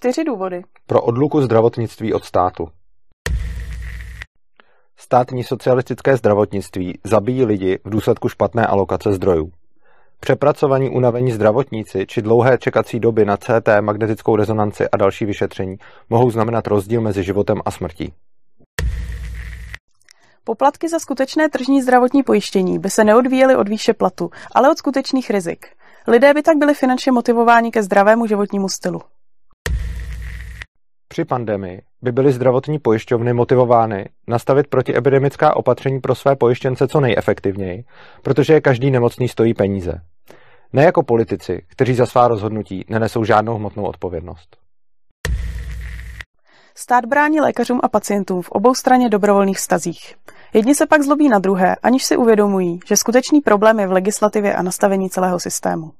čtyři důvody. Pro odluku zdravotnictví od státu. Státní socialistické zdravotnictví zabíjí lidi v důsledku špatné alokace zdrojů. Přepracovaní unavení zdravotníci či dlouhé čekací doby na CT, magnetickou rezonanci a další vyšetření mohou znamenat rozdíl mezi životem a smrtí. Poplatky za skutečné tržní zdravotní pojištění by se neodvíjely od výše platu, ale od skutečných rizik. Lidé by tak byli finančně motivováni ke zdravému životnímu stylu. Při pandemii by byly zdravotní pojišťovny motivovány nastavit protiepidemická opatření pro své pojištěnce co nejefektivněji, protože je každý nemocný stojí peníze. Ne jako politici, kteří za svá rozhodnutí nenesou žádnou hmotnou odpovědnost. Stát brání lékařům a pacientům v obou straně dobrovolných stazích. Jedni se pak zlobí na druhé, aniž si uvědomují, že skutečný problém je v legislativě a nastavení celého systému.